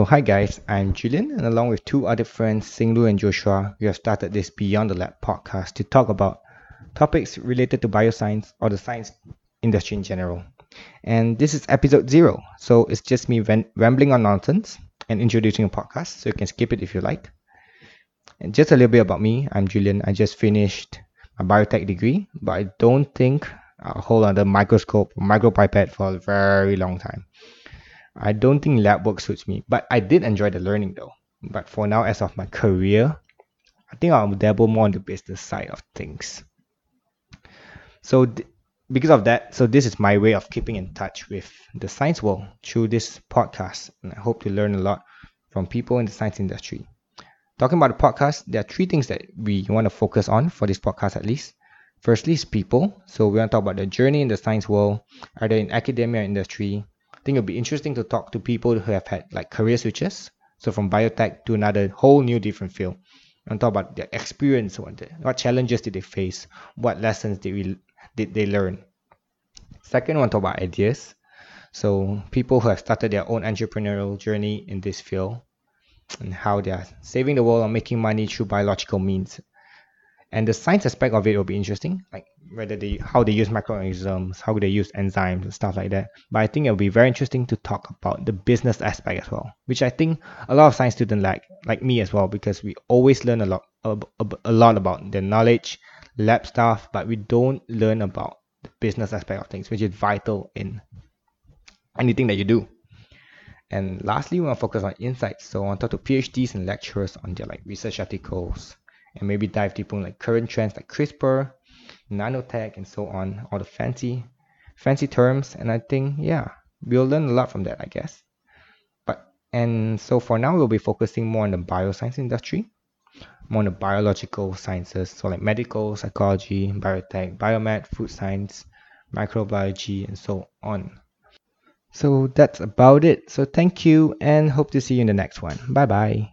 So, hi guys, I'm Julian, and along with two other friends, Singlu and Joshua, we have started this Beyond the Lab podcast to talk about topics related to bioscience or the science industry in general. And this is episode zero, so it's just me rambling on nonsense and introducing a podcast, so you can skip it if you like. And just a little bit about me, I'm Julian. I just finished my biotech degree, but I don't think I'll hold under microscope, micropipette for a very long time. I don't think lab work suits me, but I did enjoy the learning though. But for now, as of my career, I think I'll dabble more on the business side of things. So, th- because of that, so this is my way of keeping in touch with the science world through this podcast, and I hope to learn a lot from people in the science industry. Talking about the podcast, there are three things that we want to focus on for this podcast at least. Firstly, is people. So we want to talk about the journey in the science world, either in academia or industry, I think it'll be interesting to talk to people who have had like career switches. So from biotech to another whole new different field. And talk about their experience, what, what challenges did they face, what lessons did we did they learn. Second, one, talk about ideas. So people who have started their own entrepreneurial journey in this field and how they are saving the world or making money through biological means. And the science aspect of it will be interesting, like whether they how they use microorganisms, how they use enzymes and stuff like that. But I think it'll be very interesting to talk about the business aspect as well, which I think a lot of science students like, like me as well, because we always learn a lot a, a lot about the knowledge, lab stuff, but we don't learn about the business aspect of things, which is vital in anything that you do. And lastly, we want to focus on insights. So I want to talk to PhDs and lecturers on their like research articles and maybe dive deeper in like current trends like CRISPR, nanotech and so on all the fancy fancy terms. And i think yeah we'll learn a lot from that i guess. But and so for now we'll be focusing more on the bioscience industry more on the biological sciences so like medical psychology biotech biomed food science microbiology and so on. So that's about it. So thank you and hope to see you in the next one. Bye bye